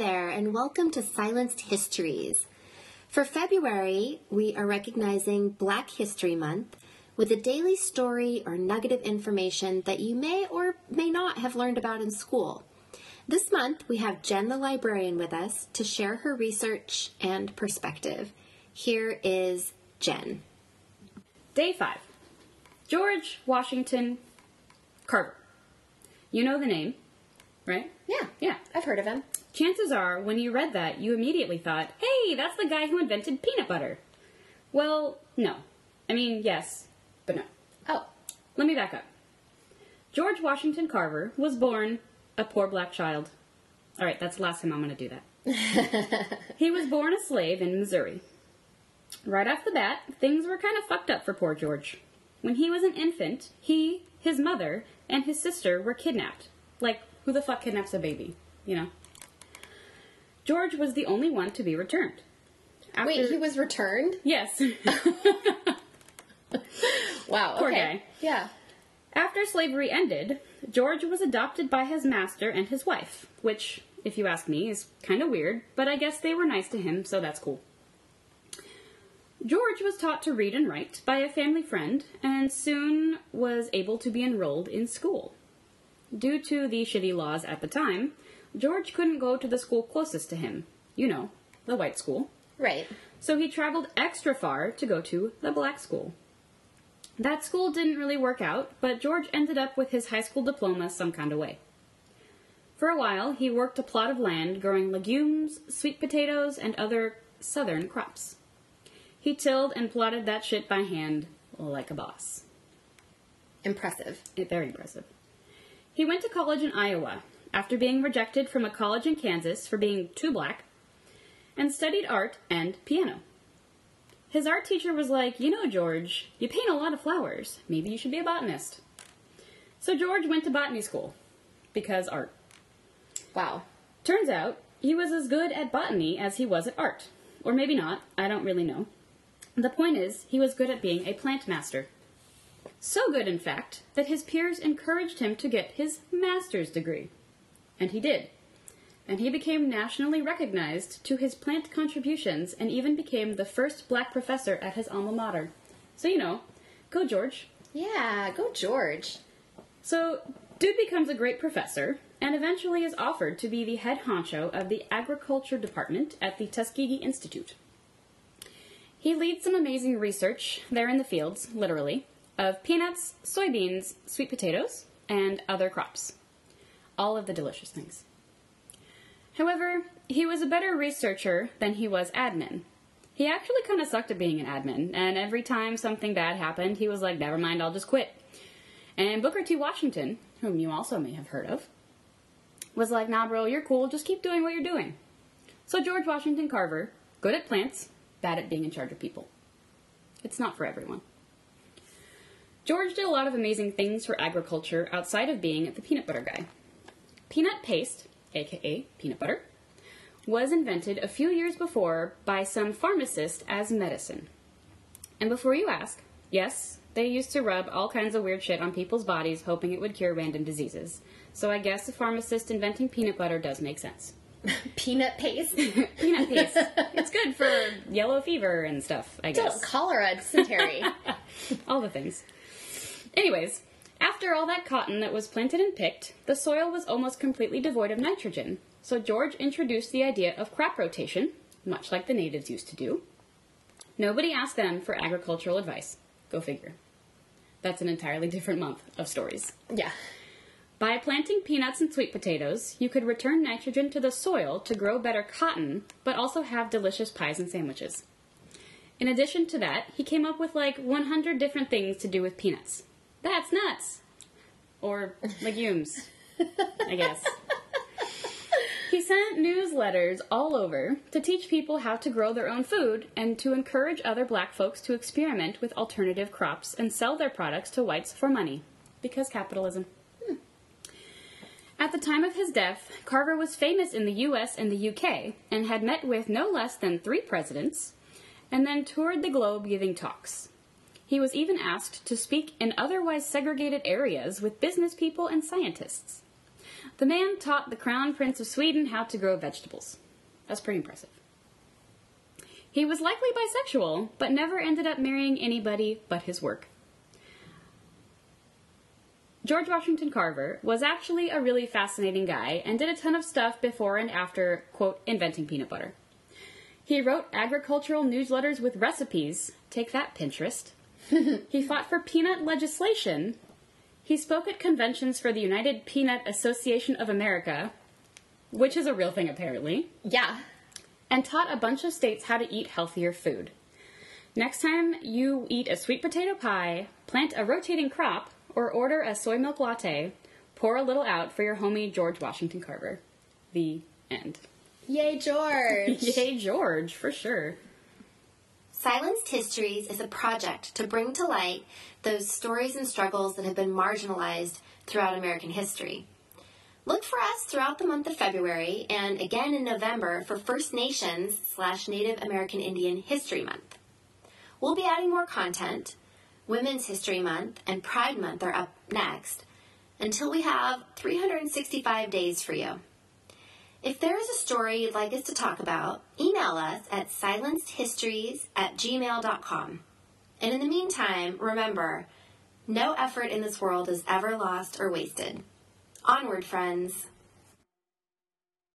there, and welcome to Silenced Histories. For February, we are recognizing Black History Month with a daily story or nugget of information that you may or may not have learned about in school. This month, we have Jen the librarian with us to share her research and perspective. Here is Jen. Day 5 George Washington Carver. You know the name, right? Yeah, Yeah. I've heard of him. Chances are, when you read that, you immediately thought, hey, that's the guy who invented peanut butter. Well, no. I mean, yes, but no. Oh, Let me back up. George Washington Carver was born a poor black child. All right, that's the last time I'm going to do that. he was born a slave in Missouri. Right off the bat, things were kind of fucked up for poor George. When he was an infant, he, his mother, and his sister were kidnapped. Like, who the fuck kidnaps a baby? You know? George was the only one to be returned. After- wait, he was returned? Yes. Wow, Poor okay. guy. Yeah. After slavery ended, George was adopted by his master and his wife, which, if you ask me, is kind of weird, but I guess they were nice to him, so that's cool. George was taught to read and write by a family friend and soon was able to be enrolled in school. Due to the shitty laws at the time, George couldn't go to the school closest to him. You know, the white school. Right. So he traveled extra far to go to the black school. That school didn't really work out, but George ended up with his high school diploma some kind of way. For a while, he worked a plot of land growing legumes, sweet potatoes, and other southern crops. He tilled and plotted that shit by hand like a boss. Impressive. Very impressive. He went to college in Iowa after being rejected from a college in Kansas for being too black and studied art and piano. His art teacher was like, You know, George, you paint a lot of flowers. Maybe you should be a botanist. So George went to botany school because art. Wow. Turns out he was as good at botany as he was at art. Or maybe not, I don't really know. The point is, he was good at being a plant master. So good, in fact, that his peers encouraged him to get his master's degree. And he did. And he became nationally recognized to his plant contributions and even became the first black professor at his alma mater. So, you know, go George. Yeah, go George. So, Dude becomes a great professor and eventually is offered to be the head honcho of the agriculture department at the Tuskegee Institute. He leads some amazing research there in the fields, literally, of peanuts, soybeans, sweet potatoes, and other crops. All of the delicious things. However, he was a better researcher than he was admin. He actually kind of sucked at being an admin, and every time something bad happened, he was like, never mind, I'll just quit. And Booker T. Washington, whom you also may have heard of, was like, nah, bro, you're cool, just keep doing what you're doing. So George Washington Carver, good at plants, bad at being in charge of people. It's not for everyone. George did a lot of amazing things for agriculture outside of being the peanut butter guy. Peanut paste, aka peanut butter, was invented a few years before by some pharmacist as medicine. And before you ask, yes, they used to rub all kinds of weird shit on people's bodies hoping it would cure random diseases. So I guess a pharmacist inventing peanut butter does make sense. Peanut paste. Peanut paste. it's good for yellow fever and stuff, I guess. Cholera, dysentery. all the things. Anyways, after all that cotton that was planted and picked, the soil was almost completely devoid of nitrogen. So George introduced the idea of crop rotation, much like the natives used to do. Nobody asked them for agricultural advice. Go figure. That's an entirely different month of stories. yeah. By planting peanuts and sweet potatoes, you could return nitrogen to the soil to grow better cotton, but also have delicious pies and sandwiches. In addition to that, he came up with like 100 different things to do with peanuts. That's nuts! Or legumes, I guess. He sent newsletters all over to teach people how to grow their own food and to encourage other black folks to experiment with alternative crops and sell their products to whites for money. Because capitalism. At the time of his death, Carver was famous in the US and the UK and had met with no less than three presidents and then toured the globe giving talks. He was even asked to speak in otherwise segregated areas with business people and scientists. The man taught the Crown Prince of Sweden how to grow vegetables. That's pretty impressive. He was likely bisexual, but never ended up marrying anybody but his work. George Washington Carver was actually a really fascinating guy and did a ton of stuff before and after, quote, inventing peanut butter. He wrote agricultural newsletters with recipes. Take that, Pinterest. he fought for peanut legislation. He spoke at conventions for the United Peanut Association of America, which is a real thing apparently, Yeah. and taught a bunch of states how to eat healthier food. Next time you eat a sweet potato pie, plant a rotating crop, or order a soy milk latte, pour a little out for your homie George Washington Carver. The end. Yay, George! Yay, George, for sure. Silenced Histories is a project to bring to light those stories and struggles that have been marginalized throughout American history. Look for us throughout the month of February and again in November for First Nations slash Native American Indian History Month. We'll be adding more content. Women's History Month and Pride Month are up next until we have 365 days for you. If there is a story you'd like us to talk about, email us at silencedhistories at gmail.com. And in the meantime, remember, no effort in this world is ever lost or wasted. Onward, friends.